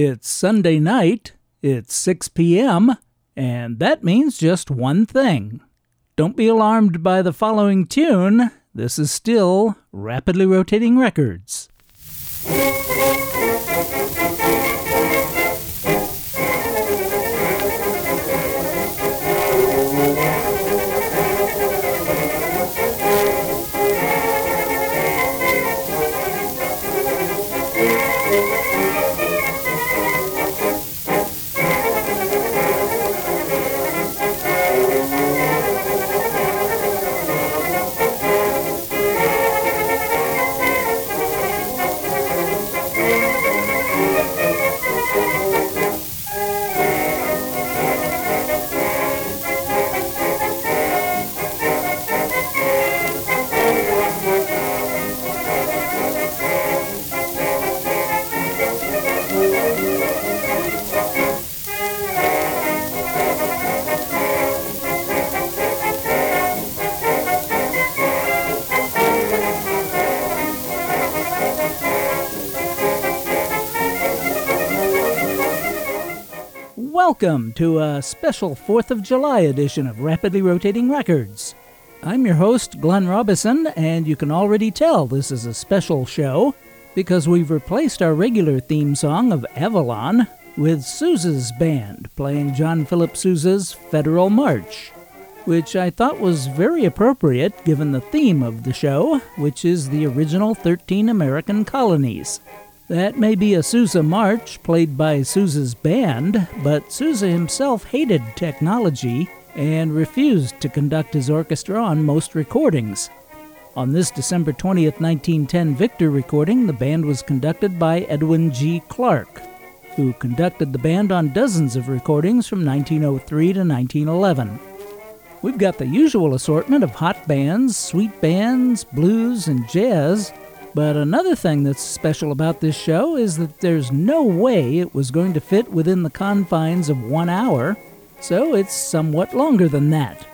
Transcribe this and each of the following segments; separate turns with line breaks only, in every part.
It's Sunday night, it's 6 p.m., and that means just one thing. Don't be alarmed by the following tune. This is still Rapidly Rotating Records. Welcome to a special 4th of July edition of Rapidly Rotating Records. I'm your host, Glenn Robison, and you can already tell this is a special show because we've replaced our regular theme song of Avalon with Sousa's band playing John Philip Sousa's Federal March, which I thought was very appropriate given the theme of the show, which is the original 13 American colonies. That may be a Sousa march played by Sousa's band, but Sousa himself hated technology and refused to conduct his orchestra on most recordings. On this December 20th, 1910 Victor recording, the band was conducted by Edwin G. Clark, who conducted the band on dozens of recordings from 1903 to 1911. We've got the usual assortment of hot bands, sweet bands, blues, and jazz but another thing that's special about this show is that there's no way it was going to fit within the confines of one hour, so it's somewhat longer than that.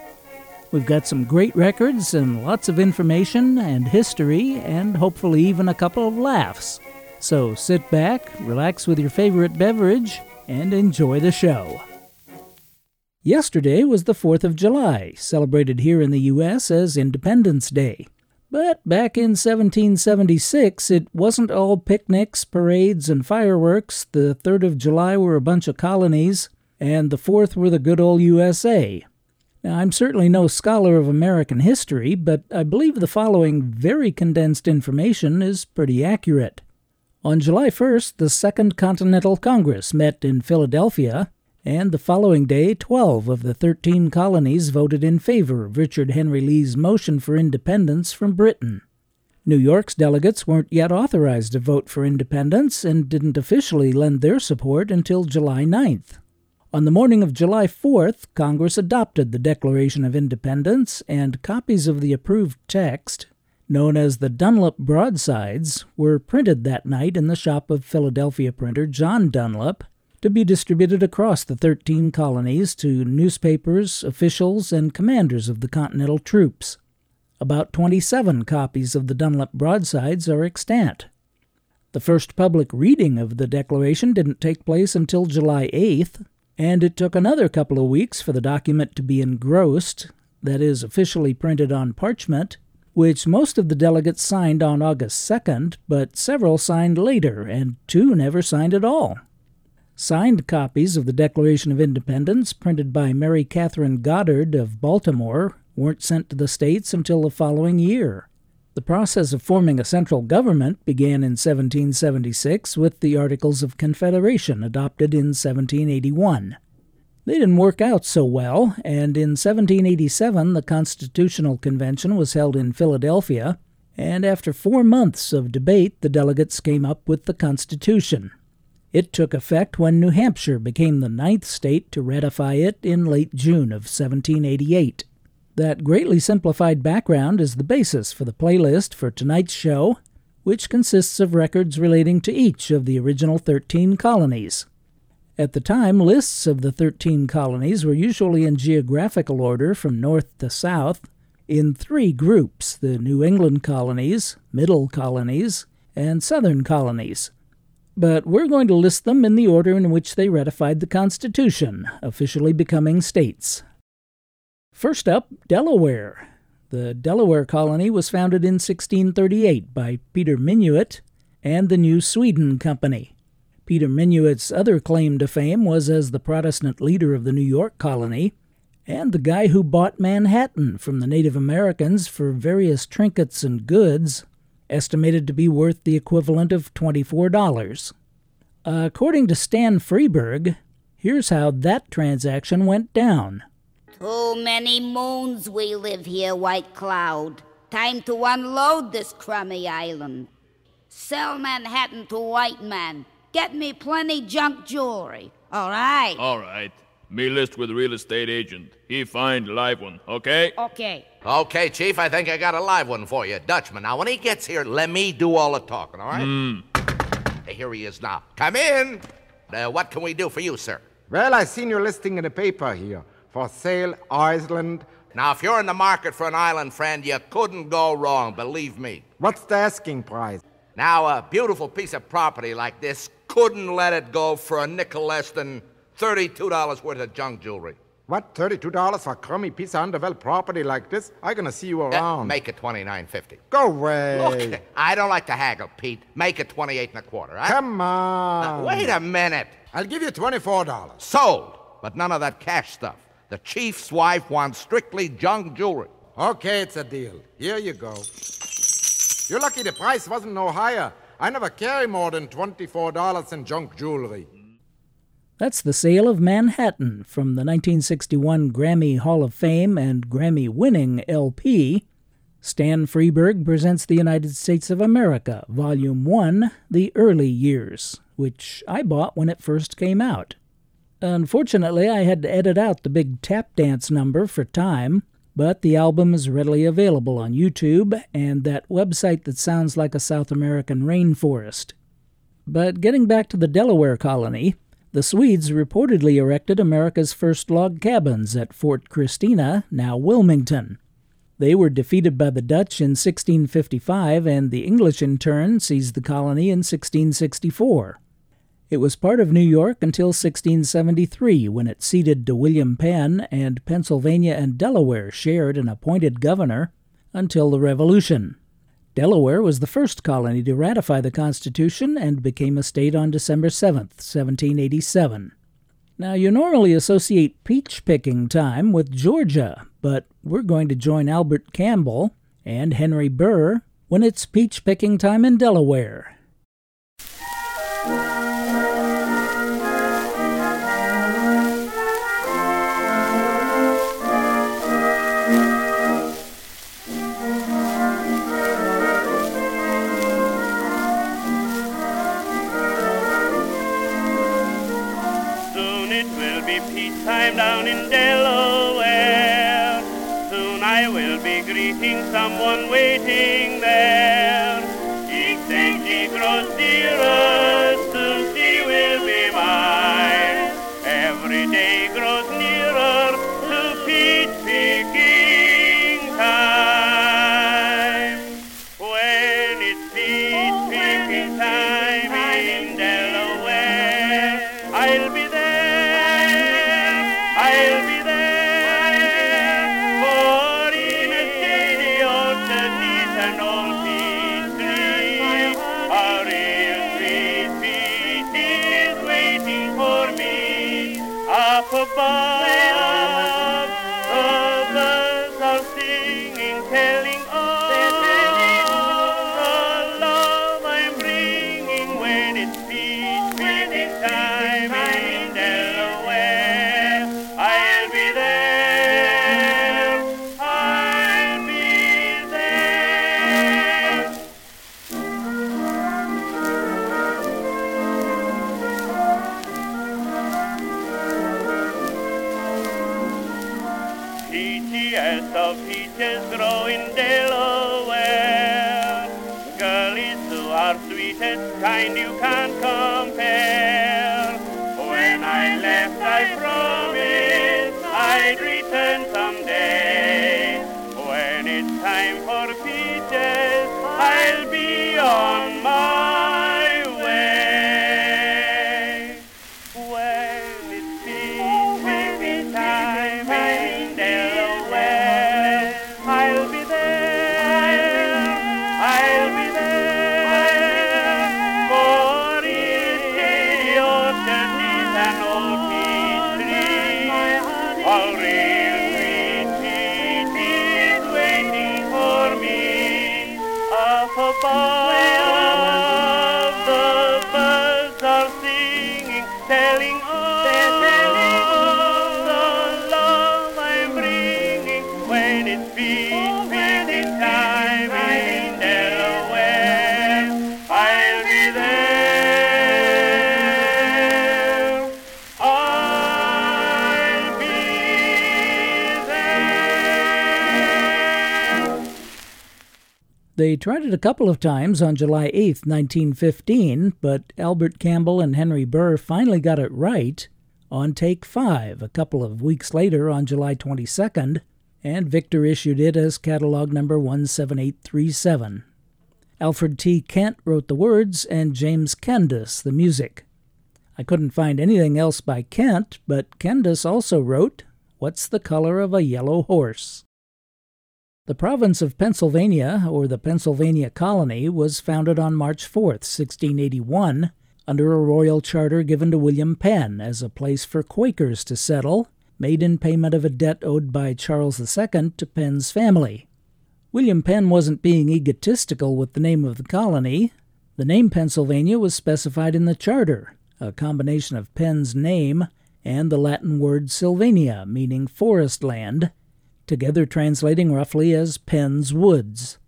We've got some great records and lots of information and history, and hopefully even a couple of laughs. So sit back, relax with your favorite beverage, and enjoy the show. Yesterday was the 4th of July, celebrated here in the U.S. as Independence Day. But back in 1776, it wasn't all picnics, parades, and fireworks. The 3rd of July were a bunch of colonies, and the 4th were the good old USA. Now, I'm certainly no scholar of American history, but I believe the following very condensed information is pretty accurate. On July 1st, the Second Continental Congress met in Philadelphia, and the following day, 12 of the 13 colonies voted in favor of Richard Henry Lee's motion for independence from Britain. New York's delegates weren't yet authorized to vote for independence and didn't officially lend their support until July 9th. On the morning of July 4th, Congress adopted the Declaration of Independence, and copies of the approved text, known as the Dunlap Broadsides, were printed that night in the shop of Philadelphia printer John Dunlap to be distributed across the 13 colonies to newspapers, officials, and commanders of the Continental troops. About 27 copies of the Dunlap broadsides are extant. The first public reading of the Declaration didn't take place until July 8th, and it took another couple of weeks for the document to be engrossed, that is, officially printed on parchment, which most of the delegates signed on August 2nd, but several signed later, and two never signed at all. Signed copies of the Declaration of Independence, printed by Mary Catherine Goddard of Baltimore, weren't sent to the states until the following year. The process of forming a central government began in 1776 with the Articles of Confederation adopted in 1781. They didn't work out so well, and in 1787 the Constitutional Convention was held in Philadelphia, and after four months of debate the delegates came up with the Constitution. It took effect when New Hampshire became the ninth state to ratify it in late June of 1788. That greatly simplified background is the basis for the playlist for tonight's show, which consists of records relating to each of the original 13 colonies. At the time, lists of the 13 colonies were usually in geographical order from north to south, in three groups the New England colonies, Middle colonies, and Southern colonies. But we're going to list them in the order in which they ratified the Constitution, officially becoming states. First up, Delaware. The Delaware colony was founded in 1638 by Peter Minuit and the New Sweden Company. Peter Minuit's other claim to fame was as the Protestant leader of the New York colony and the guy who bought Manhattan from the Native Americans for various trinkets and goods, estimated to be worth the equivalent of $24. According to Stan Freberg, here's how that transaction went down.
Too many moons we live here, White Cloud. Time to unload this crummy island. Sell Manhattan to white man. Get me plenty junk jewelry. All right.
All right. Me list with real estate agent. He find live one, okay?
Okay.
Okay, Chief, I think I got a live one for you, Dutchman. Now, when he gets here, let me do all the talking, all right?
Mm.
Here he is now. Come in. Uh, what can we do for you, sir?
Well, I seen your listing in the paper here. For sale, Iceland.
Now, if you're in the market for an island friend, you couldn't go wrong, believe me.
What's the asking price?
Now, a beautiful piece of property like this couldn't let it go for a nickel less than $32 worth of junk jewelry.
What, $32 for a crummy piece of undeveloped property like this? I'm gonna see you
Uh,
around.
make it $29.50.
Go away.
Look, I don't like to haggle, Pete. Make it 28 and a quarter, huh?
Come on.
Now, wait a minute.
I'll give you $24.
Sold, but none of that cash stuff. The chief's wife wants strictly junk jewelry.
Okay, it's a deal. Here you go. You're lucky the price wasn't no higher. I never carry more than $24 in junk jewelry.
That's the sale of Manhattan from the 1961 Grammy Hall of Fame and Grammy winning LP. Stan Freberg presents the United States of America, Volume 1, The Early Years, which I bought when it first came out. Unfortunately, I had to edit out the big tap dance number for time, but the album is readily available on YouTube and that website that sounds like a South American rainforest. But getting back to the Delaware colony, the Swedes reportedly erected America's first log cabins at Fort Christina, now Wilmington. They were defeated by the Dutch in 1655, and the English in turn seized the colony in 1664. It was part of New York until 1673, when it ceded to William Penn, and Pennsylvania and Delaware shared an appointed governor until the Revolution. Delaware was the first colony to ratify the Constitution and became a state on December 7, 1787. Now, you normally associate peach picking time with Georgia, but we're going to join Albert Campbell and Henry Burr when it's peach picking time in Delaware.
Someone waiting
tried it a couple of times on July 8, 1915, but Albert Campbell and Henry Burr finally got it right on take five a couple of weeks later on July 22nd, and Victor issued it as catalog number 17837. Alfred T. Kent wrote the words, and James Kendis the music. I couldn't find anything else by Kent, but Kendis also wrote, What's the Color of a Yellow Horse? The province of Pennsylvania, or the Pennsylvania Colony, was founded on March 4, 1681, under a royal charter given to William Penn as a place for Quakers to settle, made in payment of a debt owed by Charles II to Penn's family. William Penn wasn't being egotistical with the name of the colony. The name Pennsylvania was specified in the charter, a combination of Penn's name and the Latin word Sylvania, meaning forest land, together translating roughly as Penn's Woods.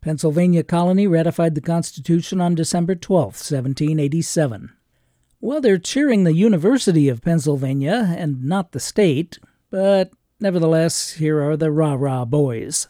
Pennsylvania Colony ratified the Constitution on December 12, 1787. Well, they're cheering the University of Pennsylvania and not the state, but nevertheless, here are the rah rah boys.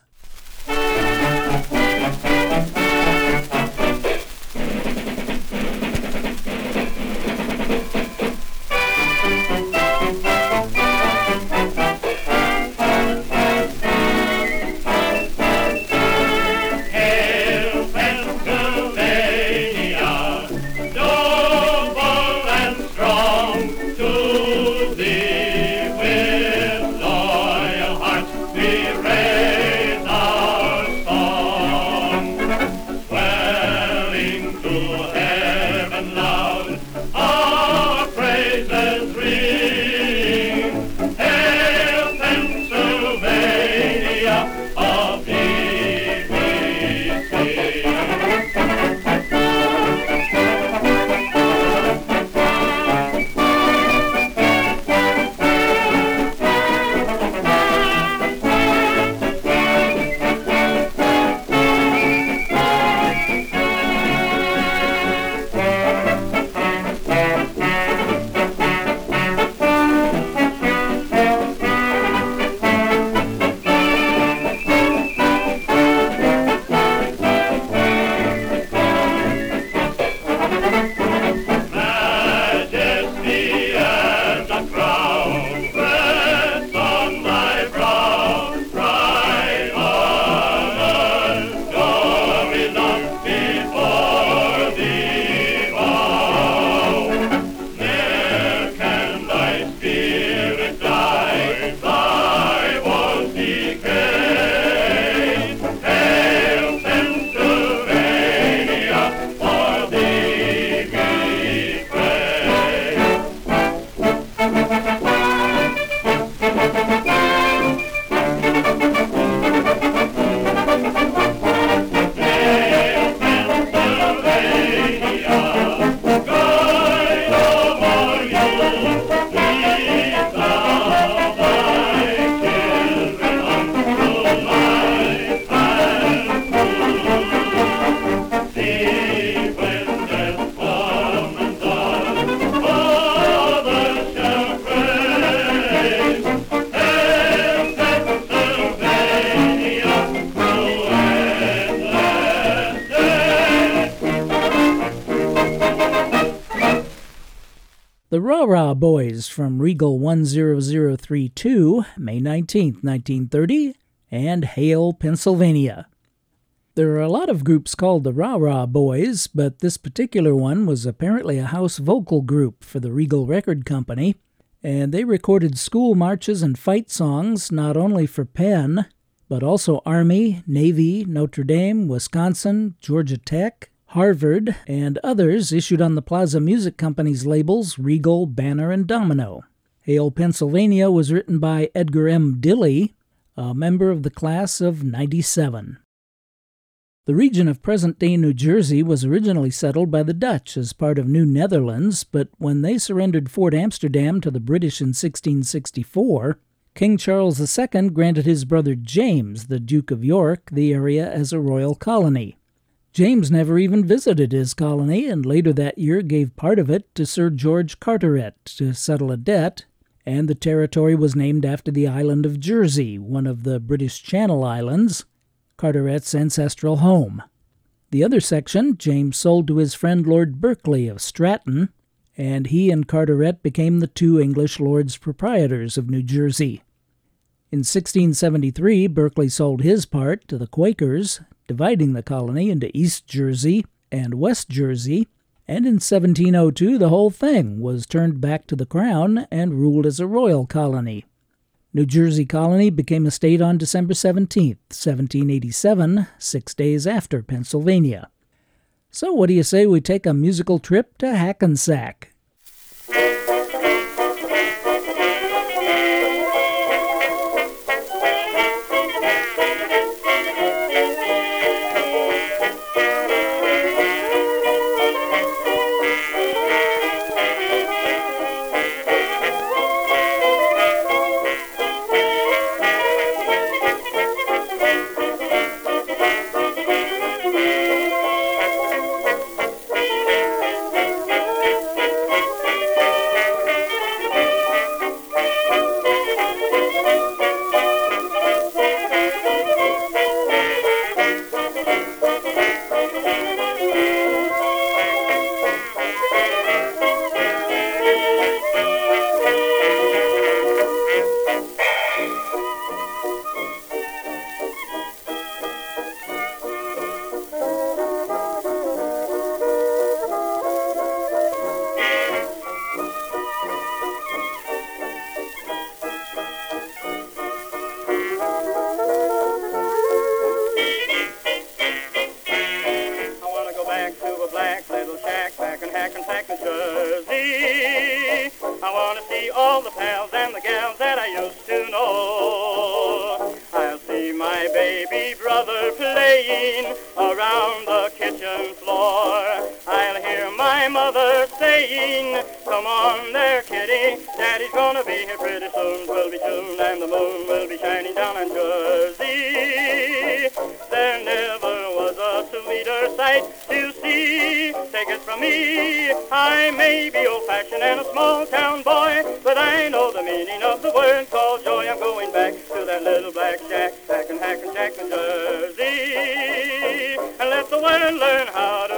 10032, May 19, 1930, and Hail, Pennsylvania. There are a lot of groups called the Rah Rah Boys, but this particular one was apparently a house vocal group for the Regal Record Company, and they recorded school marches and fight songs not only for Penn, but also Army, Navy, Notre Dame, Wisconsin, Georgia Tech, Harvard, and others issued on the Plaza Music Company's labels Regal, Banner, and Domino. Hail, Pennsylvania was written by Edgar M. Dilley, a member of the class of 97. The region of present day New Jersey was originally settled by the Dutch as part of New Netherlands, but when they surrendered Fort Amsterdam to the British in 1664, King Charles II granted his brother James, the Duke of York, the area as a royal colony. James never even visited his colony and later that year gave part of it to Sir George Carteret to settle a debt, and the territory was named after the island of Jersey, one of the British Channel Islands, Carteret's ancestral home. The other section James sold to his friend Lord Berkeley of Stratton, and he and Carteret became the two English lords proprietors of New Jersey. In 1673, Berkeley sold his part to the Quakers, dividing the colony into East Jersey and West Jersey, and in 1702 the whole thing was turned back to the Crown and ruled as a royal colony. New Jersey Colony became a state on December 17, 1787, six days after Pennsylvania. So, what do you say we take a musical trip to Hackensack?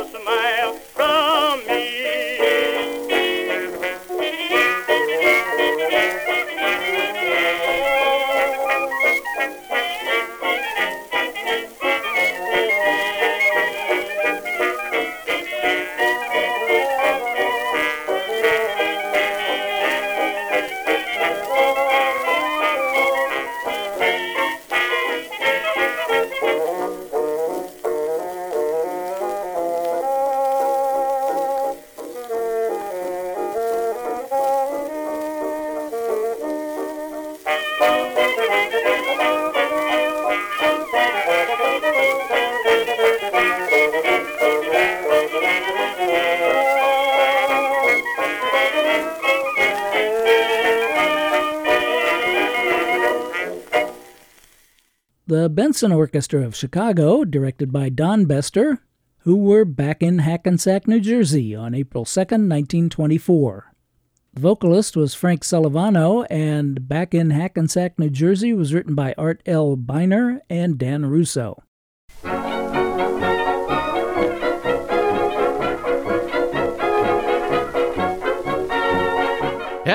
The Benson Orchestra of Chicago, directed by Don Bestor, who were back in Hackensack, New Jersey on April 2, 1924. The vocalist was Frank Sylvano, and Back in Hackensack, New Jersey was written by Art L. Biner and Dan Russo.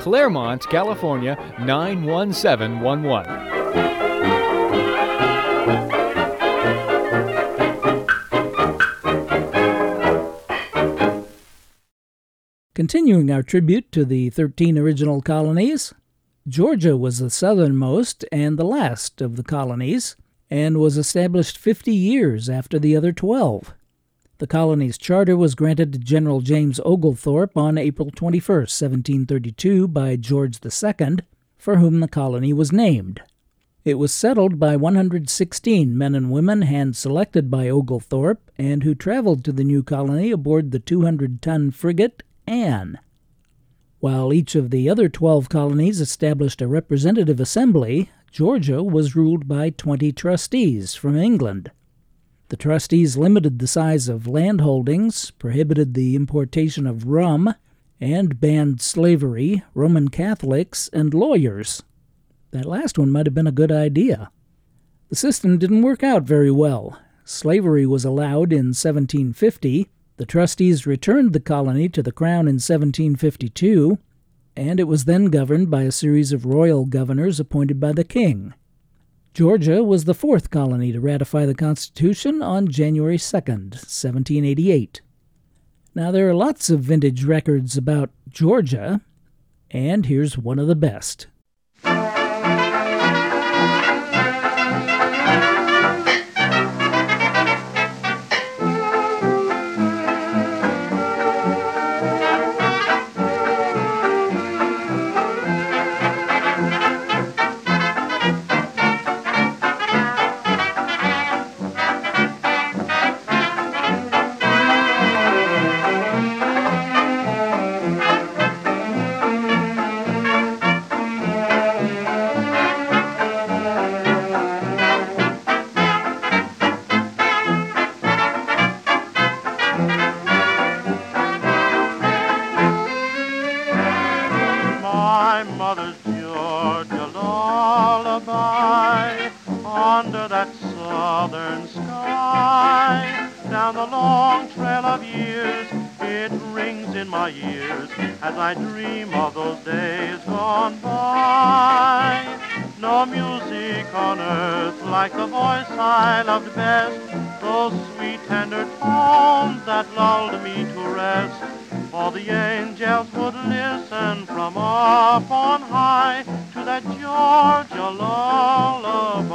Claremont, California 91711.
Continuing our tribute to the 13 original colonies, Georgia was the southernmost and the last of the colonies, and was established 50 years after the other 12. The colony's charter was granted to General James Oglethorpe on April 21, 1732, by George II, for whom the colony was named. It was settled by 116 men and women hand selected by Oglethorpe and who traveled to the new colony aboard the 200 ton frigate Anne. While each of the other 12 colonies established a representative assembly, Georgia was ruled by 20 trustees from England. The trustees limited the size of landholdings, prohibited the importation of rum, and banned slavery, Roman Catholics, and lawyers. That last one might have been a good idea. The system didn't work out very well. Slavery was allowed in 1750, the trustees returned the colony to the Crown in 1752, and it was then governed by a series of royal governors appointed by the king. Georgia was the fourth colony to ratify the Constitution on January 2, 1788. Now, there are lots of vintage records about Georgia, and here's one of the best.
Tender tones that lulled me to rest. For the angels would listen from up on high to that Georgia lullaby.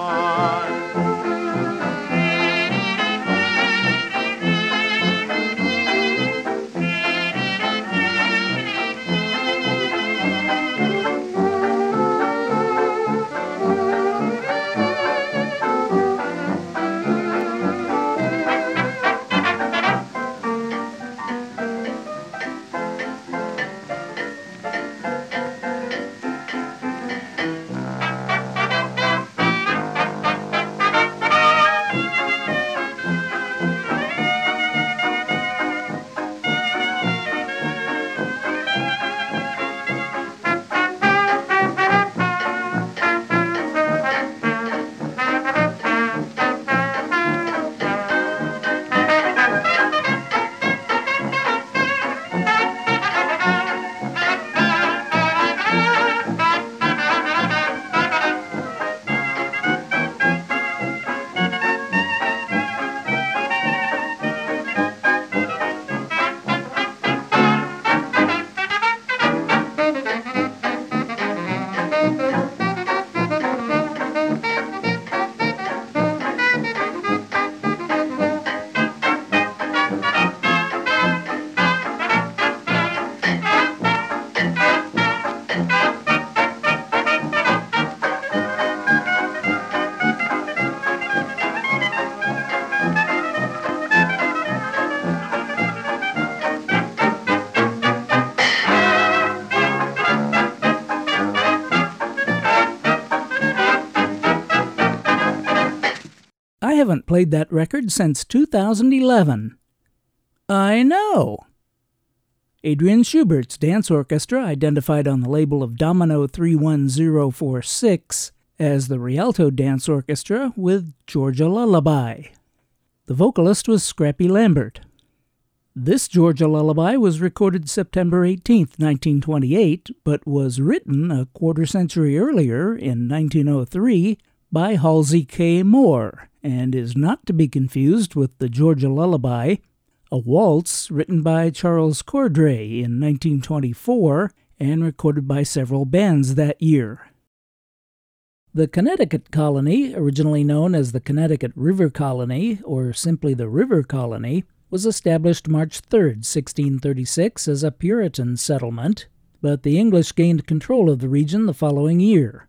Haven't played that record since 2011. I know. Adrian Schubert's dance orchestra, identified on the label of Domino 31046 as the Rialto Dance Orchestra with Georgia Lullaby. The vocalist was Scrappy Lambert. This Georgia Lullaby was recorded September 18, 1928, but was written a quarter century earlier in 1903 by Halsey K. Moore and is not to be confused with the Georgia Lullaby,
a waltz written by Charles Cordray in 1924 and recorded by several bands that year. The Connecticut Colony, originally known as the Connecticut River Colony or simply the River Colony, was established March 3, 1636, as a Puritan settlement, but the English gained control of the region the following year.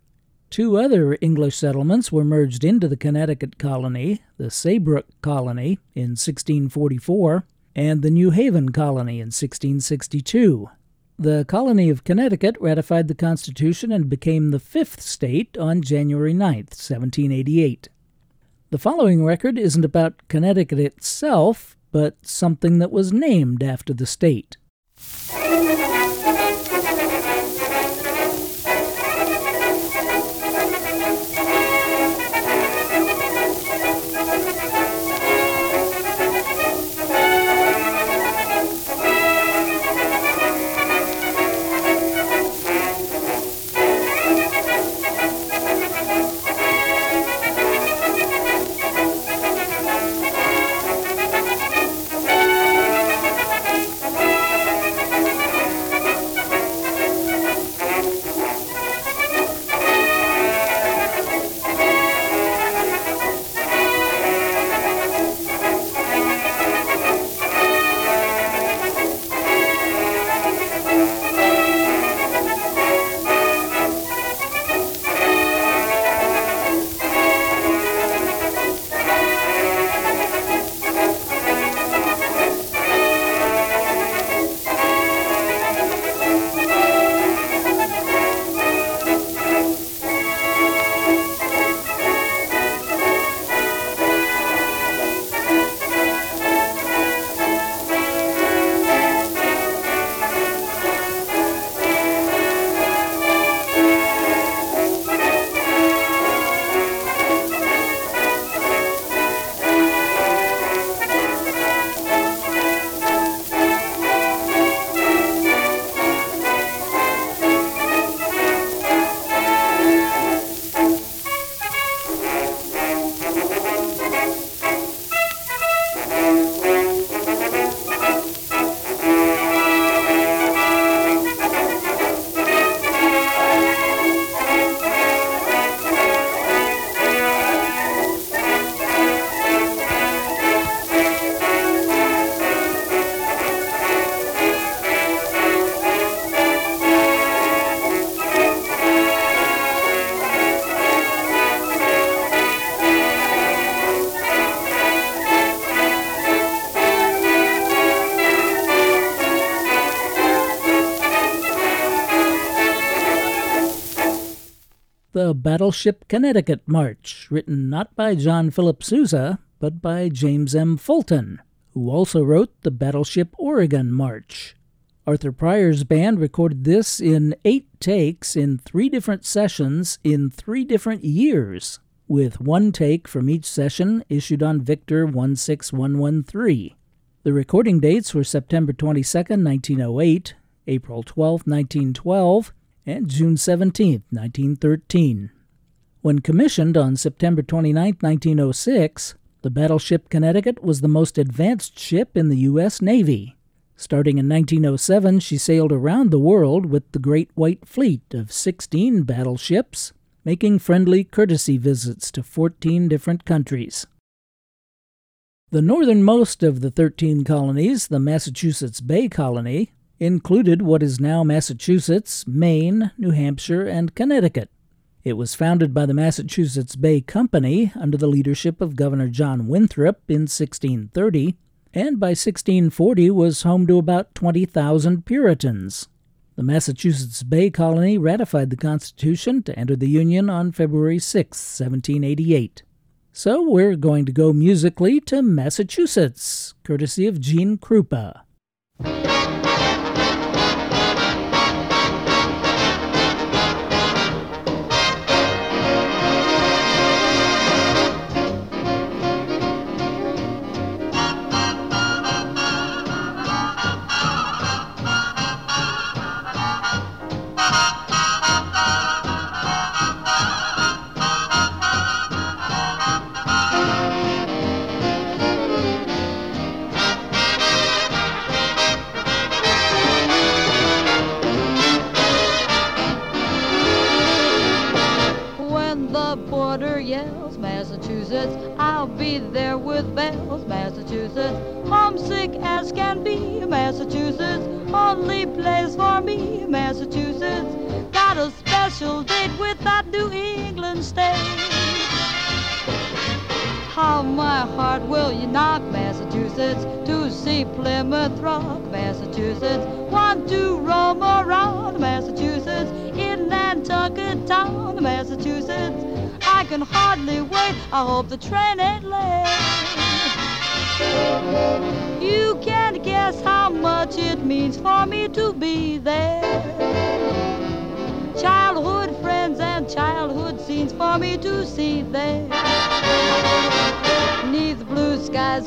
Two other English settlements were merged into the Connecticut colony the Saybrook Colony in 1644 and the New Haven Colony in 1662. The colony of Connecticut ratified the Constitution and became the fifth state on January 9, 1788. The following record isn't about Connecticut itself, but something that was named after the state. Battleship Connecticut March, written not by John Philip Sousa, but by James M. Fulton, who also wrote the Battleship Oregon March. Arthur Pryor's band recorded this in eight takes in three different sessions in three different years, with one take from each session issued on Victor 16113. The recording dates were September 22, 1908, April 12, 1912, and June 17, 1913. When commissioned on September 29, 1906, the battleship Connecticut was the most advanced ship in the U.S. Navy. Starting in 1907, she sailed around the world with the Great White Fleet of 16 battleships, making friendly courtesy visits to 14 different countries. The northernmost of the 13 colonies, the Massachusetts Bay Colony, included what is now Massachusetts, Maine, New Hampshire, and Connecticut. It was founded by the Massachusetts Bay Company under the leadership of Governor John Winthrop in 1630, and by 1640 was home to about 20,000 Puritans. The Massachusetts Bay Colony ratified the Constitution to enter the Union on February 6, 1788. So we're going to go musically to Massachusetts, courtesy of Gene Krupa.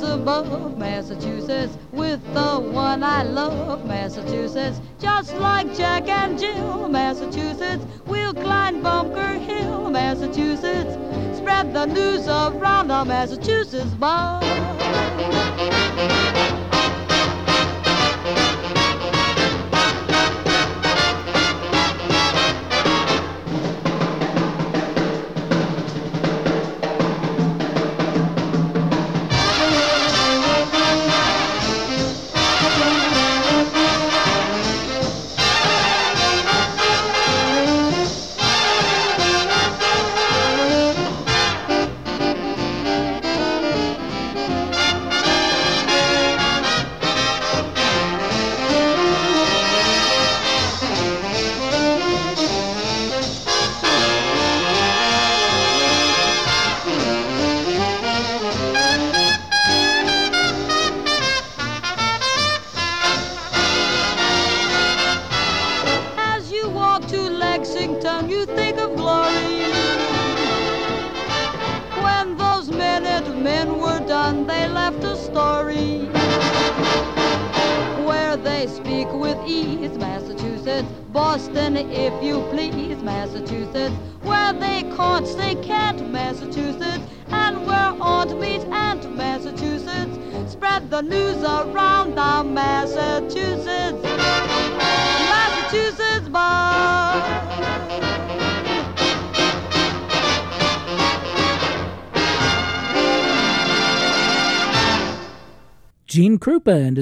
Above Massachusetts, with the one I love, Massachusetts. Just like Jack and Jill, Massachusetts, we'll climb Bunker Hill, Massachusetts. Spread the news around our Massachusetts bar.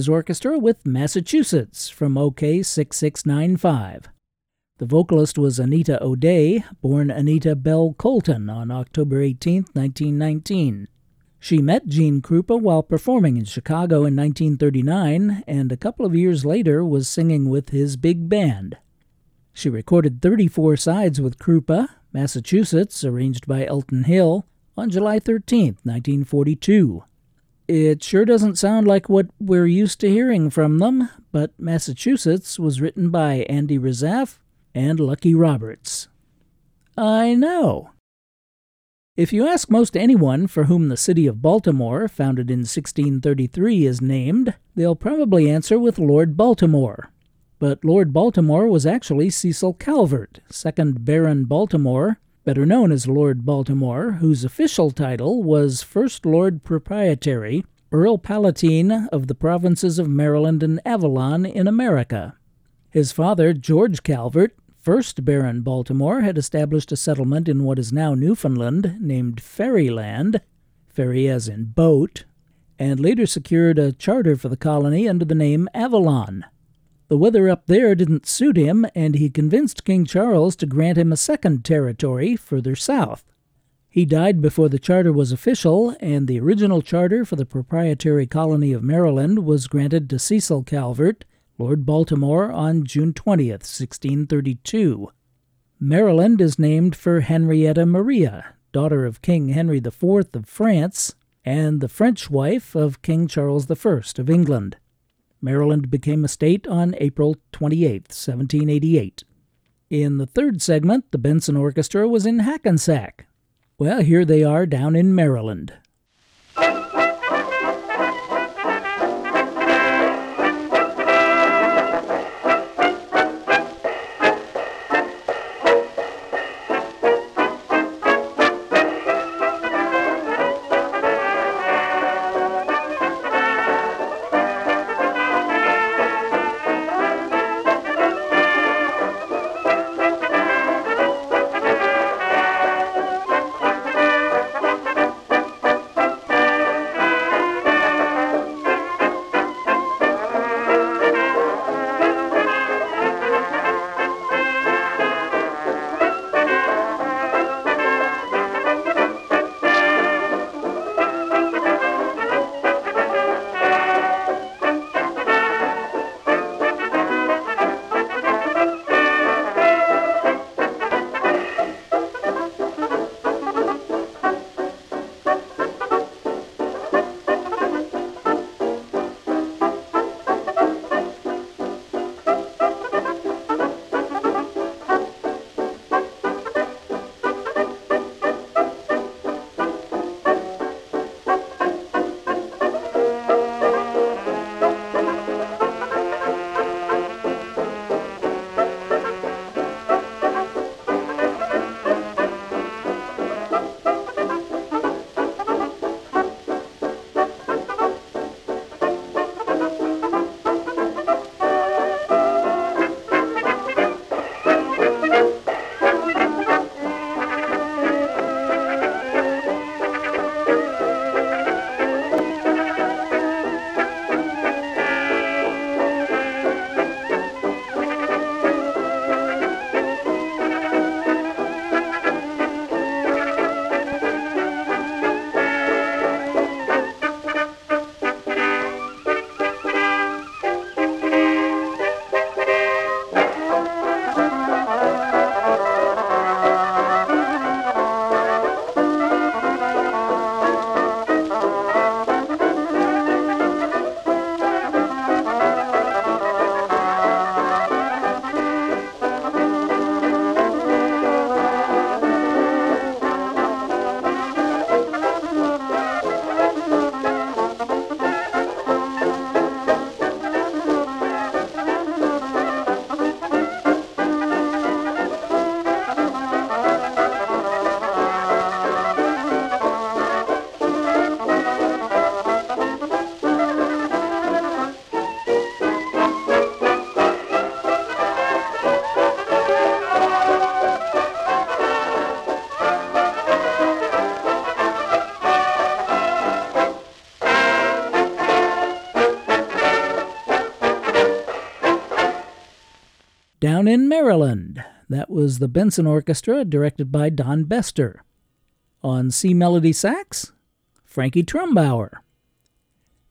Orchestra with Massachusetts from OK 6695. The vocalist was Anita O'Day, born Anita Belle Colton on October 18, 1919. She met Gene Krupa while performing in Chicago in 1939 and a couple of years later was singing with his big band. She recorded 34 sides with Krupa, Massachusetts, arranged by Elton Hill, on July 13, 1942. It sure doesn't sound like what we're used to hearing from them, but Massachusetts was written by Andy Razaf and Lucky Roberts. I know. If you ask most anyone for whom the city of Baltimore, founded in 1633, is named, they'll probably answer with Lord Baltimore. But Lord Baltimore was actually Cecil Calvert, 2nd Baron Baltimore, better known as Lord Baltimore, whose official title was First Lord Proprietary, Earl Palatine of the provinces of Maryland and Avalon in America. His father, George Calvert, 1st Baron Baltimore, had established a settlement in what is now Newfoundland named Ferryland, ferry as in boat, and later secured a charter for the colony under the name Avalon. The weather up there didn't suit him, and he convinced King Charles to grant him a second territory further south. He died before the charter was official, and the original charter for the proprietary colony of Maryland was granted to Cecil Calvert, Lord Baltimore, on June 20th, 1632. Maryland is named for Henrietta Maria, daughter of King Henry IV of France and the French wife of King Charles I of England. Maryland became a state on April 28, 1788. In the third segment, the Benson Orchestra was in Hackensack. Well, here they are down in Maryland. Was the Benson Orchestra, directed by Don Bestor. On C Melody Sax, Frankie Trumbauer.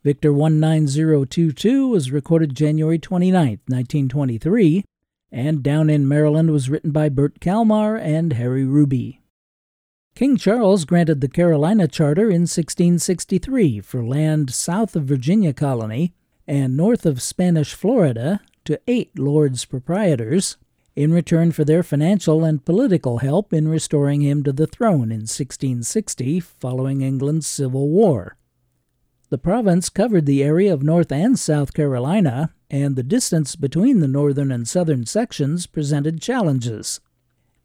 Victor 19022 was recorded January 29, 1923, and Down in Maryland was written by Bert Kalmar and Harry Ruby. King Charles granted the Carolina Charter in 1663 for land south of Virginia Colony and north of Spanish Florida to eight lords proprietors in return for their financial and political help in restoring him to the throne in 1660 following England's Civil War. The province covered the area of North and South Carolina, and the distance between the northern and southern sections presented challenges.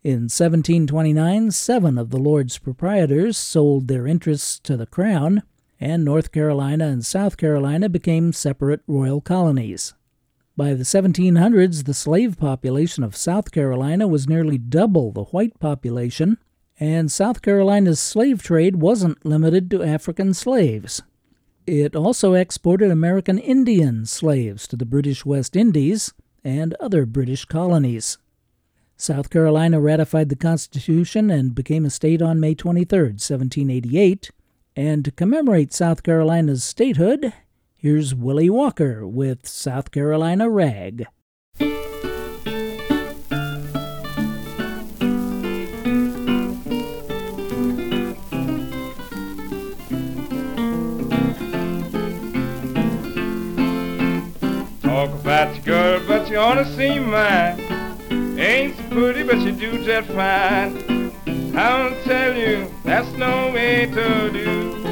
In 1729, seven of the Lords proprietors sold their interests to the Crown, and North Carolina and South Carolina became separate royal colonies. By the 1700s, the slave population of South Carolina was nearly double the white population, and South Carolina's slave trade wasn't limited to African slaves. It also exported American Indian slaves to the British West Indies and other British colonies. South Carolina ratified the Constitution and became a state on May 23, 1788. And to commemorate South Carolina's statehood, here's Willie Walker with South Carolina Rag.
Talk about your girl, but you ought to see mine. Ain't so pretty, but you do just fine. I'll tell you, that's no way to do.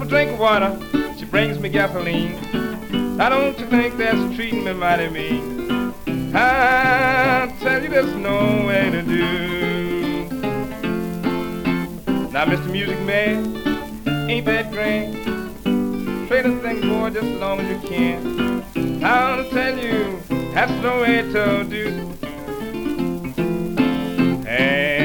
For drink of water, she brings me gasoline. Now don't you think that's treating me mighty mean? I'll tell you, there's no way to do. Now, Mr. Music Man, ain't that grand? Play the thing, boy, just as long as you can. I'll tell you, that's no way to do. Hey,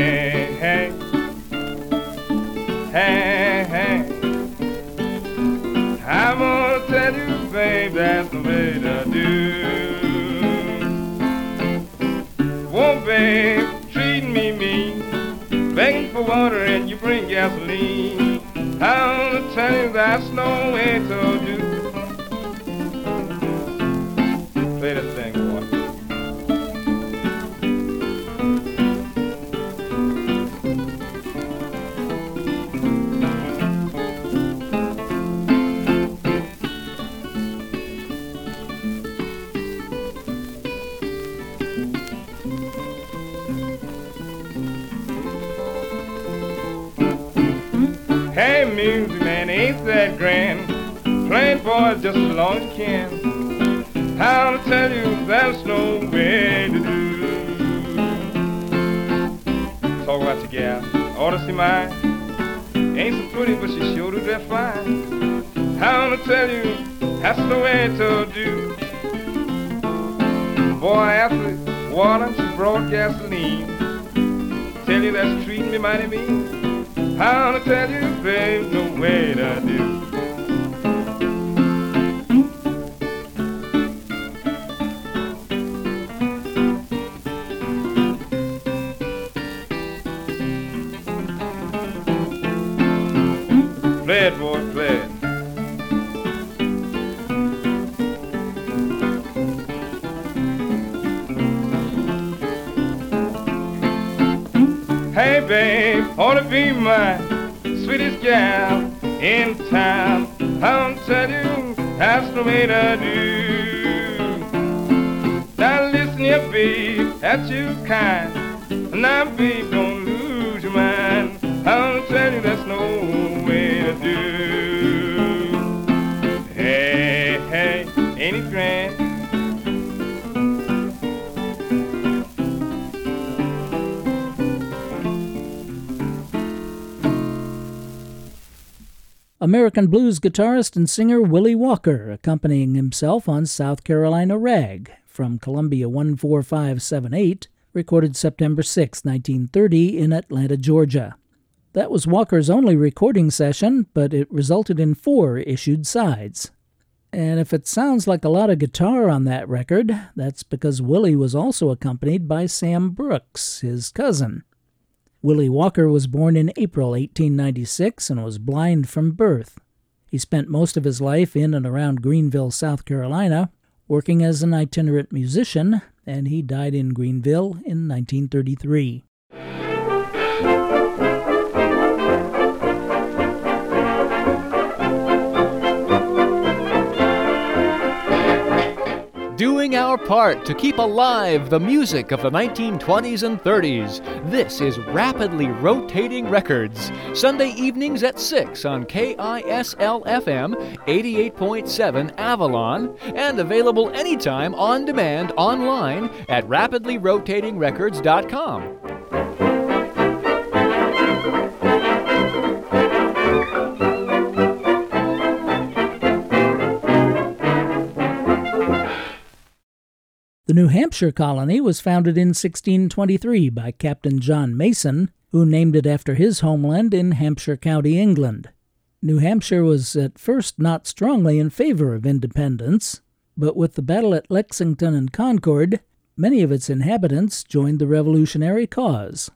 babe, that's the way to do. Whoa, babe, treating me mean, begging for water and you bring gasoline. Gonna tell you, that's no way to do. Just as long as you can. I'll tell you, there's no way to do. Talk about your gal, ought to see mine. Ain't so pretty, but she sure do dress fine. I'll tell you, that's the way to do. Boy, after water, she brought gasoline. Tell you that's treating me mighty mean. I'll tell you, babe, no way to do.
American blues guitarist and singer Willie Walker accompanying himself on South Carolina Rag from Columbia 14578, recorded September 6, 1930, in Atlanta, Georgia. That was Walker's only recording session, but it resulted in four issued sides. And if it sounds like a lot of guitar on that record, that's because Willie was also accompanied by Sam Brooks, his cousin. Willie Walker was born in April 1896 and was blind from birth. He spent most of his life in and around Greenville, South Carolina, working as an itinerant musician, and he died in Greenville in 1933.
Doing our part to keep alive the music of the 1920s and 30s. This is Rapidly Rotating Records, Sunday evenings at 6 on KISL FM 88.7 Avalon, and available anytime on demand online at rapidlyrotatingrecords.com.
The New Hampshire colony was founded in 1623 by Captain John Mason, who named it after his homeland in Hampshire County, England. New Hampshire was at first not strongly in favor of independence, but with the battle at Lexington and Concord, many of its inhabitants joined the revolutionary cause.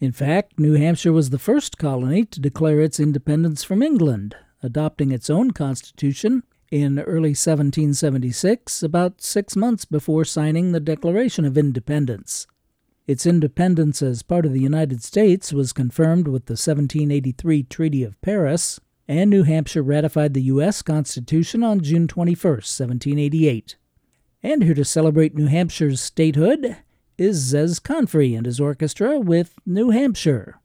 In fact, New Hampshire was the first colony to declare its independence from England, adopting its own constitution in early 1776, about six months before signing the Declaration of Independence. Its independence as part of the United States was confirmed with the 1783 Treaty of Paris, and New Hampshire ratified the U.S. Constitution on June 21, 1788. And here to celebrate New Hampshire's statehood is Zez Confrey and his orchestra with New Hampshire.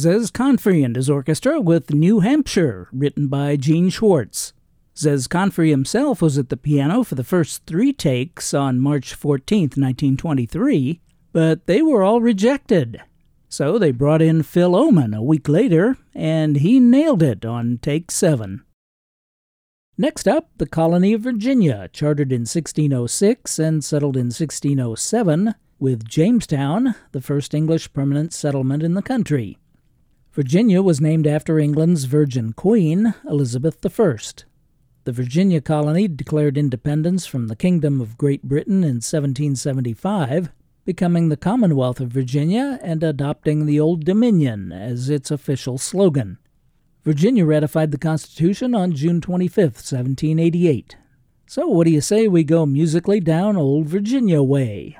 Zez Confrey and his orchestra with New Hampshire, written by Jean Schwartz. Zez Confrey himself was at the piano for the first three takes on March 14, 1923, but they were all rejected. So they brought in Phil Ohman a week later, and he nailed it on take seven. Next up, the colony of Virginia, chartered in 1606 and settled in 1607, with Jamestown, the first English permanent settlement in the country. Virginia was named after England's Virgin Queen, Elizabeth I. The Virginia colony declared independence from the Kingdom of Great Britain in 1775, becoming the Commonwealth of Virginia and adopting the Old Dominion as its official slogan. Virginia ratified the Constitution on June 25, 1788. So, what do you say we go musically down Old Virginia way?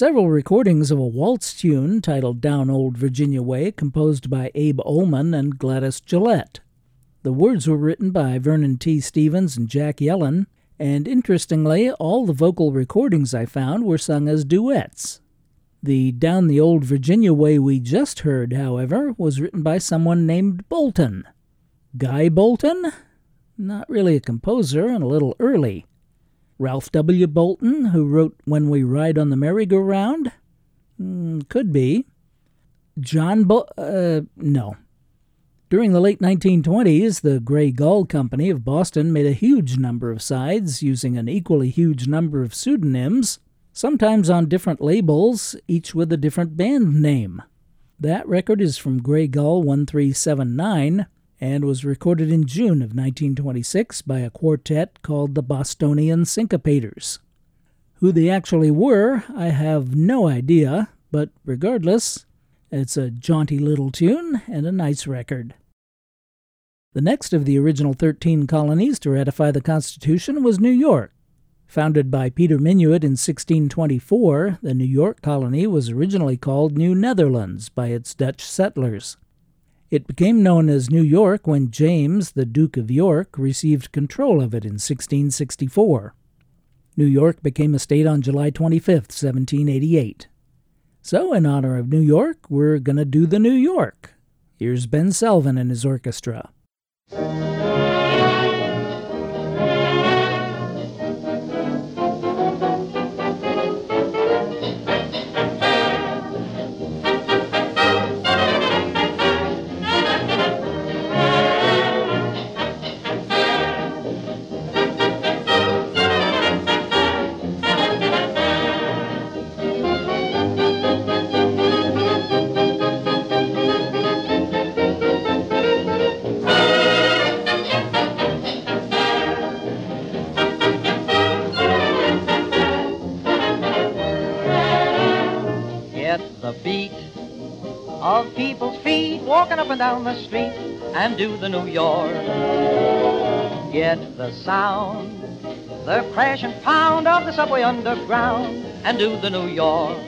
Several recordings of a waltz tune titled Down Old Virginia Way, composed by Abe Ullman and Gladys Gillette. The words were written by Vernon T. Stevens and Jack Yellen, and interestingly, all the vocal recordings I found were sung as duets. The Down the Old Virginia Way we just heard, however, was written by someone named Bolton. Guy Bolton? Not really a composer and a little early. Ralph W. Bolton, who wrote When We Ride on the Merry-Go-Round? Mm, could be. John Bo- uh, no. During the late 1920s, the Grey Gull Company of Boston made a huge number of sides using an equally huge number of pseudonyms, sometimes on different labels, each with a different band name. That record is from Grey Gull 1379, and was recorded in June of 1926 by a quartet called the Bostonian Syncopators. Who they actually were, I have no idea, but regardless, it's a jaunty little tune and a nice record. The next of the original 13 colonies to ratify the Constitution was New York. Founded by Peter Minuit in 1624, the New York colony was originally called New Netherlands by its Dutch settlers. It became known as New York when James, the Duke of York, received control of it in 1664. New York became a state on July 25, 1788. So, in honor of New York, we're going to do the New York. Here's Ben Selvin and his orchestra.
Of people's feet walking up and down the street and do the New York. Get the sound, the crash and pound of the subway underground and do the New York.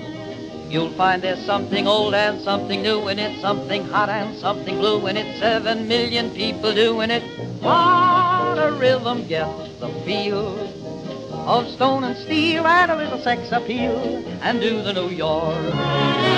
You'll find there's something old and something new in it, something hot and something blue in it, seven million people doing it. What a rhythm gets the feel of stone and steel and a little sex appeal and do the New York.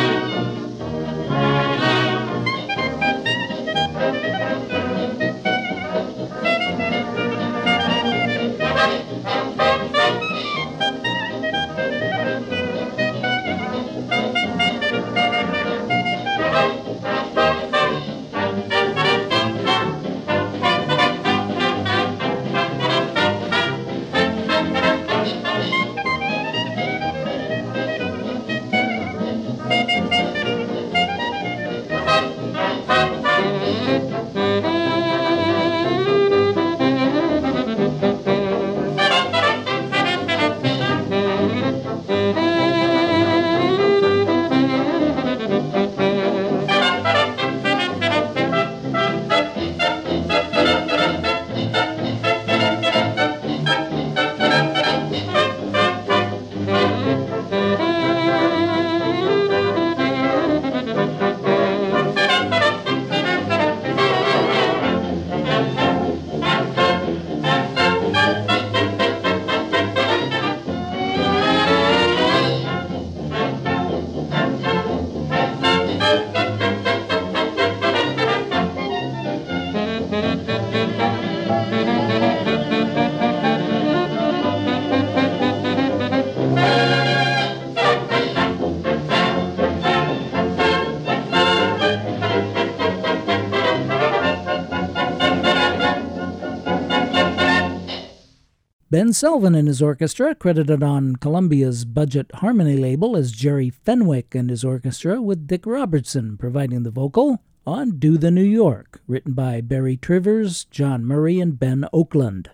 Ben Selvin and his orchestra, credited on Columbia's budget harmony label as Jerry Fenwyck and his orchestra, with Dick Robertson providing the vocal on Do the New York, written by Barry Trivers, John Murray, and Ben Oakland.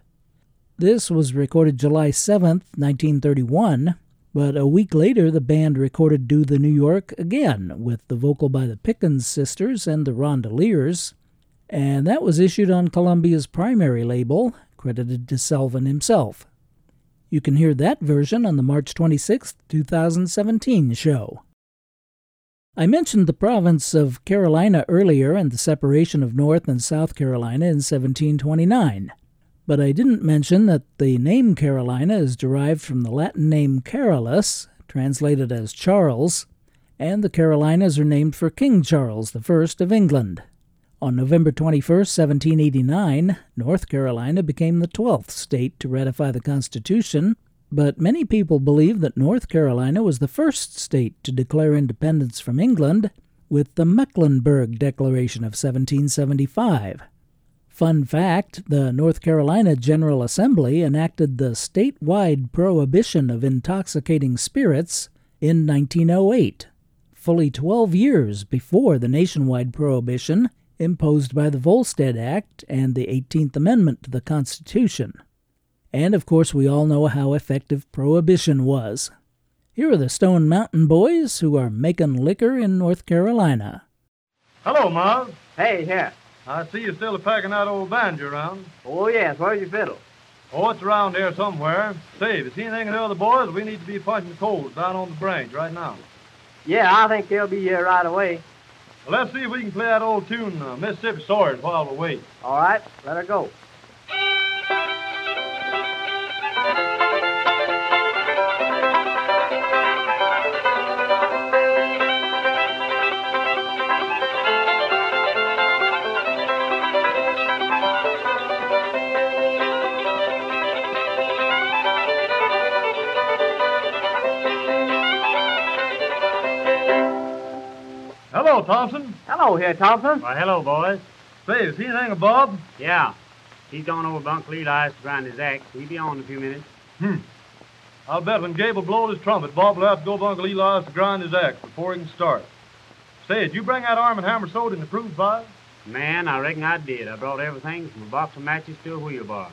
This was recorded July 7, 1931, but a week later the band recorded Do the New York again, with the vocal by the Pickens sisters and the Rondeliers, and that was issued on Columbia's primary label, credited to Selvin himself. You can hear that version on the March 26, 2017 show. I mentioned the province of Carolina earlier and the separation of North and South Carolina in 1729, but I didn't mention that the name Carolina is derived from the Latin name Carolus, translated as Charles, and the Carolinas are named for King Charles I of England. On November 21, 1789, North Carolina became the 12th state to ratify the Constitution, but many people believe that North Carolina was the first state to declare independence from England with the Mecklenburg Declaration of 1775. Fun fact the North Carolina General Assembly enacted the statewide prohibition of intoxicating spirits in 1908, fully 12 years before the nationwide prohibition imposed by the Volstead Act and the 18th Amendment to the Constitution. And of course, we all know how effective Prohibition was. Here are the Stone Mountain Boys who are making liquor in North Carolina.
Hello, Miles.
Hey, here.
I see you're still packing that old banjo around.
Oh, yes. Where's your fiddle?
Oh, it's around here somewhere. Say, if you see anything of the other boys, we need to be punching coals down on the branch right now.
Yeah, I think they'll be here right away.
Let's see if we can play that old tune, uh, Mississippi Swords, while we wait.
All right, let her go.
Hello, Thompson.
Hello here, Thompson.
Why, hello, boys.
Say, is he anything of Bob?
Yeah. He's gone over to Uncle Eli's to grind his axe. He'll be on in a few minutes.
Hmm. I'll bet when Gable blows his trumpet, Bob will have to go to Uncle Eli's to grind his axe before he can start. Say, did you bring that arm and hammer sewed in the proof file?
Man, I reckon I did. I brought everything from a box of matches to a wheelbar.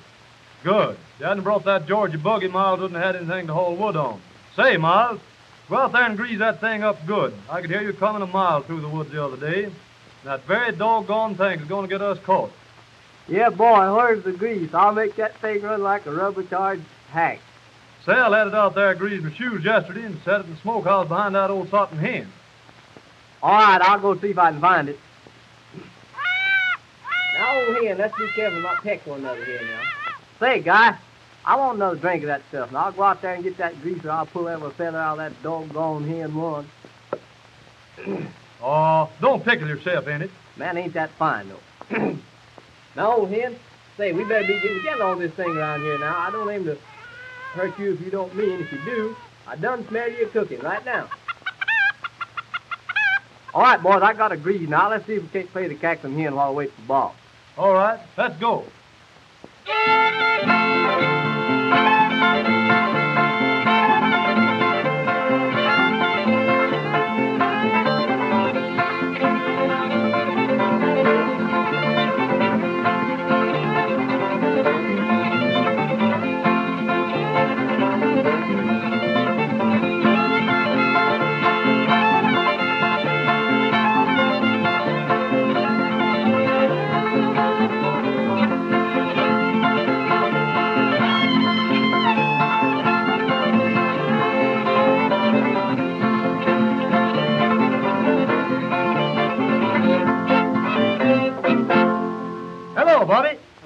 Good. You hadn't brought that Georgia buggy, Miles wouldn't have had anything to haul wood on. Say, Miles, Go out there and grease that thing up good. I could hear you coming a mile through the woods the other day. That very doggone thing is going to get us caught.
Yeah, boy, where's the grease? I'll make that thing run like a rubber-charged hack.
Sal had it out there greasing my shoes yesterday and set it in the smokehouse behind that old Sutton hen.
All right, I'll go see if I can find it. Now, old hen, let's be careful not peck one another here now. Say, guy, I want another drink of that stuff. Now, I'll go out there and get that grease, or I'll pull every feather out of that doggone hen one.
Oh, don't pickle yourself in it.
Man, ain't that fine, though. now, old hen, say, we better be getting together on this thing around here now. I don't aim to hurt you if you don't mean. It. If you do, I done smell you cooking right now. All right, boys, I got a grease now. Let's see if we can't play the cackling hen while we wait for Bob.
All right, let's go.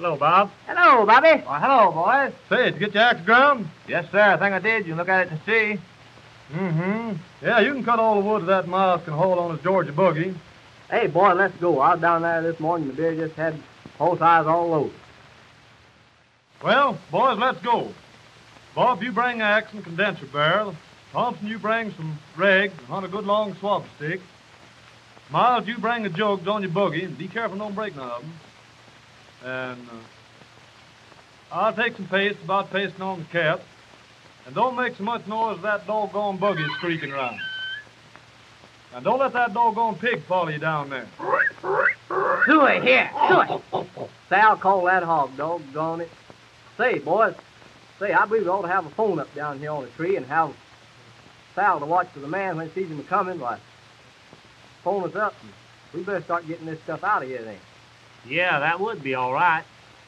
Hello,
Bob.
Hello, Bobby.
Well, hello, boys.
Say, did you get your axe ground?
Yes, sir. I think I did. You can look at it and see.
Mm-hmm. Yeah, you can cut all the wood that Miles can haul on his Georgia buggy.
Hey, boy, let's go. I was down there this morning. The bear just had whole size all over.
Well, boys, let's go. Bob, you bring axe and condenser barrel. Thompson, you bring some rags and hunt a good long swab stick. Miles, you bring the jugs on your buggy and be careful don't break none of them. And uh, I'll take some paste about pasting on the cap. And don't make so much noise that doggone buggy is creaking around. And don't let that doggone pig follow you down there.
To it, here, to it. Sal, call that hog, doggone it. Say, boys, say, I believe we ought to have a phone up down here on the tree and have Sal to watch for the man when he sees him coming. Why, phone us up. We better start getting this stuff out of here then.
Yeah, that would be all right.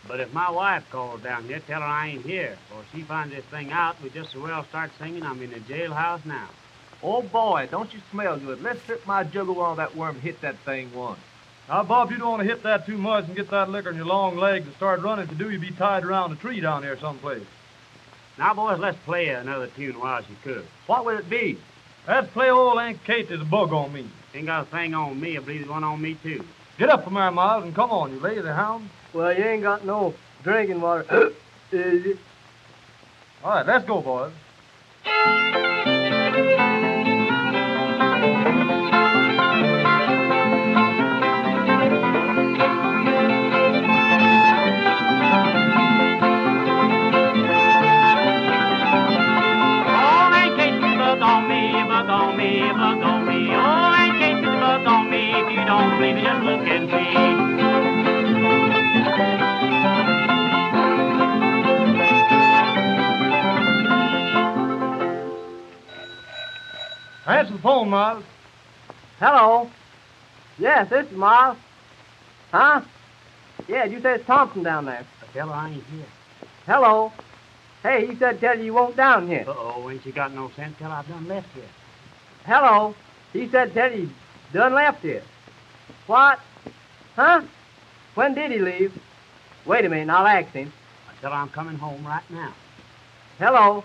But if my wife calls down here, tell her I ain't here. Or if she finds this thing out, we just as well start singing I'm in the jailhouse now.
Oh, boy, don't you smell good. Let's strip my juggler while that worm hit that thing once.
Now, Bob, you don't want to hit that too much and get that liquor in your long legs and start running. If you do, you'll be tied around a tree down here someplace.
Now, boys, let's play another tune while she cooks.
What would it be?
Let's play old Aunt Kate There's a bug on me.
Ain't got a thing on me. I believe there's one on me, too.
Get up from there, Miles, and come on, you lazy hound.
Well, you ain't got no drinking water, is it?
All right, let's go, boys. Answer the phone, Miles.
Hello. Yes, this is Miles. Huh? Yeah, you said it's Thompson down there.
Tell her I ain't here.
Hello. Hey, he said tell you you won't down here.
Uh-oh, ain't you got no sense? Tell her I've done left here.
Hello. He said tell you done left here. What? Huh? When did he leave? Wait a minute, I'll ask him.
I tell her I'm coming home right now.
Hello.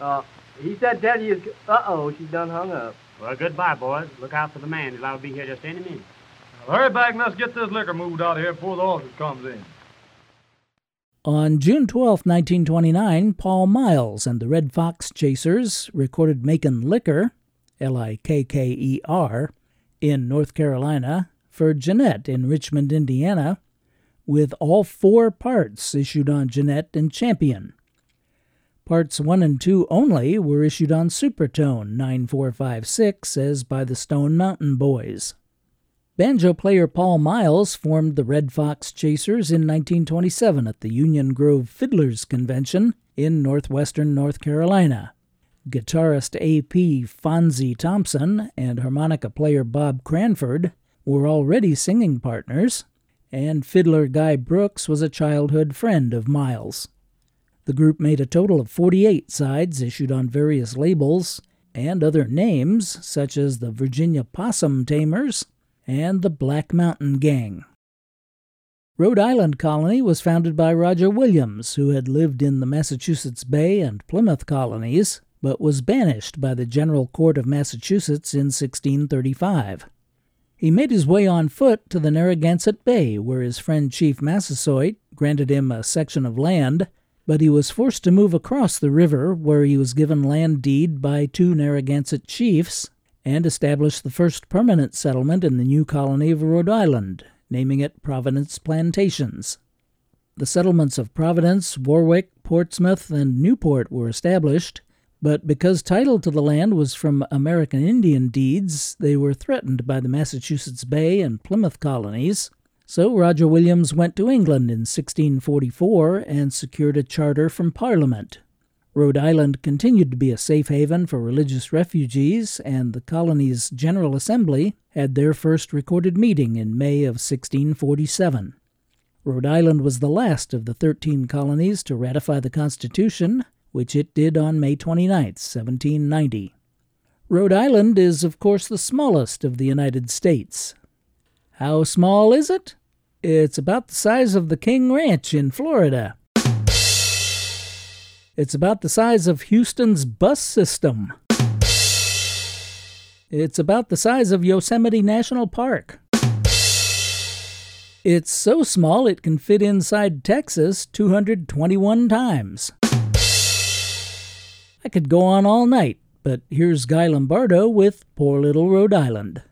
Uh, he said tell you. Uh-oh, she's done hung up.
Well, goodbye, boys. Look out for the man. He'll be here just any minute.
Well, hurry back and let's get this liquor moved out of here before the officer comes in.
On June 12, 1929, Paul Miles and the Red Fox Chasers recorded Makin' Liquor, L I K K E R, in North Carolina for Gennett in Richmond, Indiana, with all four parts issued on Gennett and Champion. Parts 1 and 2 only were issued on Supertone 9456 as by the Stone Mountain Boys. Banjo player Paul Miles formed the Red Fox Chasers in 1927 at the Union Grove Fiddlers Convention in northwestern North Carolina. guitarist A.P. Fonzie Thompson and harmonica player Bob Cranford were already singing partners, and fiddler Guy Brooks was a childhood friend of Miles. The group made a total of 48 sides issued on various labels and other names, such as the Virginia Possum Tamers and the Black Mountain Gang. Rhode Island Colony was founded by Roger Williams, who had lived in the Massachusetts Bay and Plymouth colonies, but was banished by the General Court of Massachusetts in 1635. He made his way on foot to the Narragansett Bay, where his friend Chief Massasoit granted him a section of land, but he was forced to move across the river, where he was given land deed by two Narragansett chiefs, and established the first permanent settlement in the new colony of Rhode Island, naming it Providence Plantations. The settlements of Providence, Warwick, Portsmouth, and Newport were established, but because title to the land was from American Indian deeds, they were threatened by the Massachusetts Bay and Plymouth colonies. So Roger Williams went to England in 1644 and secured a charter from Parliament. Rhode Island continued to be a safe haven for religious refugees, and the colony's General Assembly had their first recorded meeting in May of 1647. Rhode Island was the last of the 13 colonies to ratify the Constitution, which it did on May 29, 1790. Rhode Island is, of course, the smallest of the United States. How small is it? It's about the size of the King Ranch in Florida. It's about the size of Houston's bus system. It's about the size of Yosemite National Park. It's so small it can fit inside Texas 221 times. I could go on all night, but here's Guy Lombardo with Poor Little Rhode Island.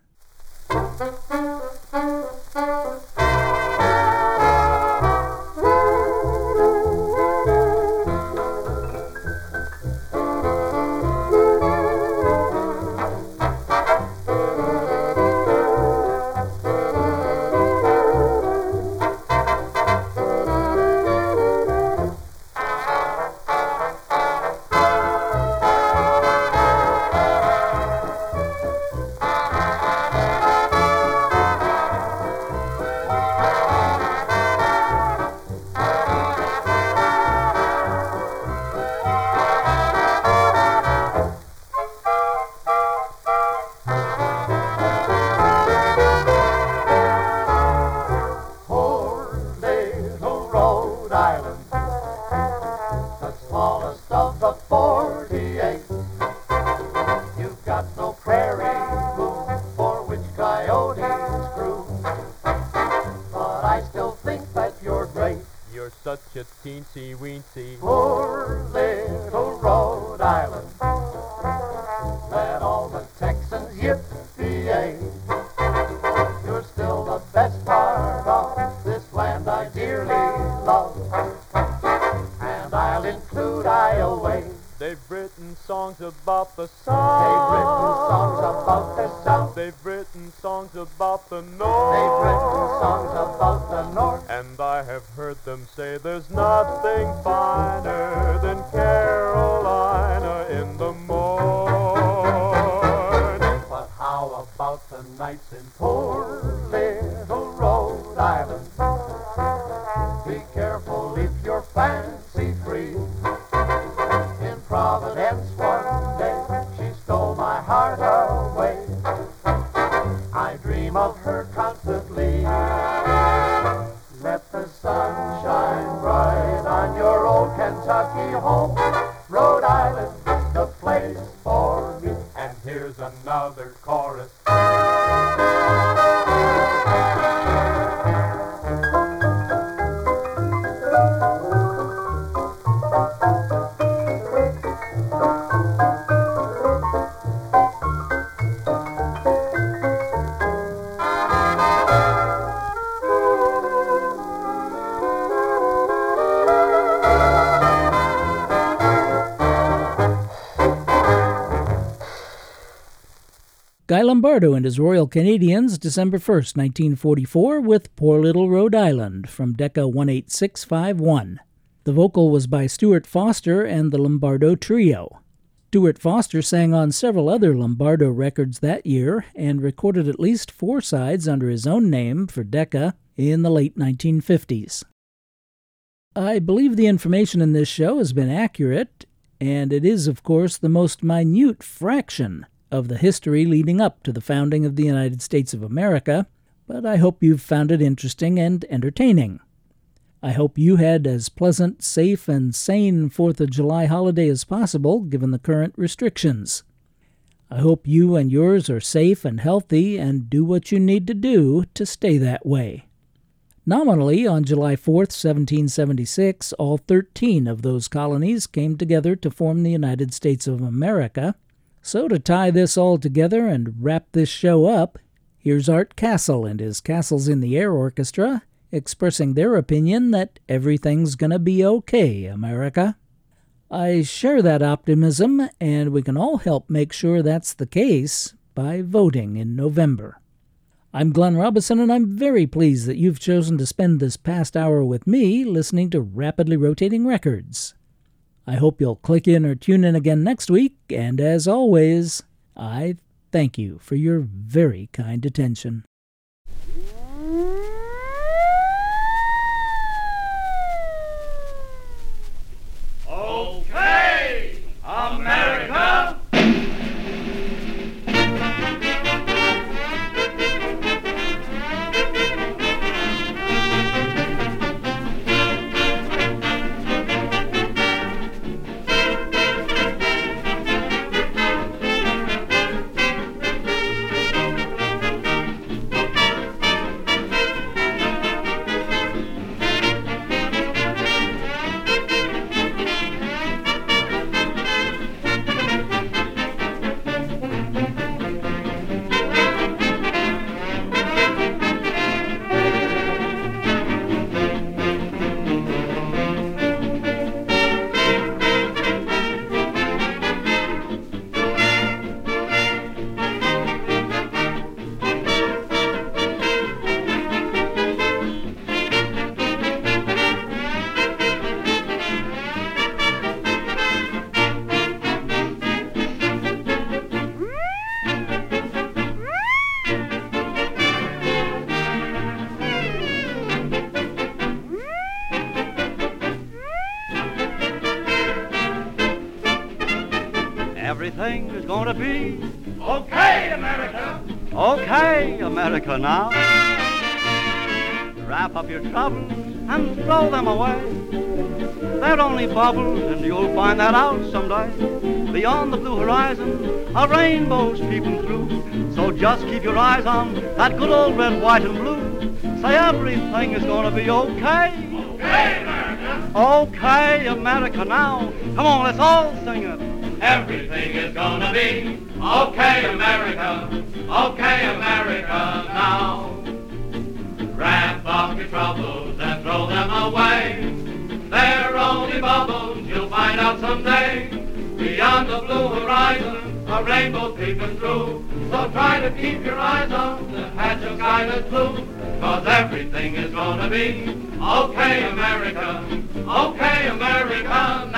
Lombardo and his Royal Canadians, December 1st, 1944, with Poor Little Rhode Island from Decca 18651. The vocal was by Stuart Foster and the Lombardo Trio. Stuart Foster sang on several other Lombardo records that year and recorded at least four sides under his own name for Decca in the late 1950s. I believe the information in this show has been accurate, and it is, of course, the most minute fraction of the history leading up to the founding of the United States of America, but I hope you've found it interesting and entertaining. I hope you had as pleasant, safe, and sane 4th of July holiday as possible given the current restrictions. I hope you and yours are safe and healthy and do what you need to do to stay that way. Nominally, on July 4th, 1776, all 13 of those colonies came together to form the United States of America. So, to tie this all together and wrap this show up, here's Art Kassel and his Kassels in the Air Orchestra expressing their opinion that everything's gonna be okay, America. I share that optimism, and we can all help make sure that's the case by voting in November. I'm Glenn Robison, and I'm very pleased that you've chosen to spend this past hour with me listening to Rapidly Rotating Records. I hope you'll click in or tune in again next week, and as always, I thank you for your very kind attention.
Now. Wrap up your troubles and throw them away. They're only bubbles, and you'll find that out someday. Beyond the blue horizon, a rainbow's peeping through. So just keep your eyes on that good old red, white, and blue. Say everything is gonna be okay.
Okay, America.
Okay, America now. Come on, let's all sing it.
Everything is gonna be okay, America. Okay, America away. They're only bubbles, you'll find out someday. Beyond the blue horizon, a rainbow's peeping through. So try to keep your eyes on the sky that's blue. Cause everything is gonna be okay, America. Okay, America.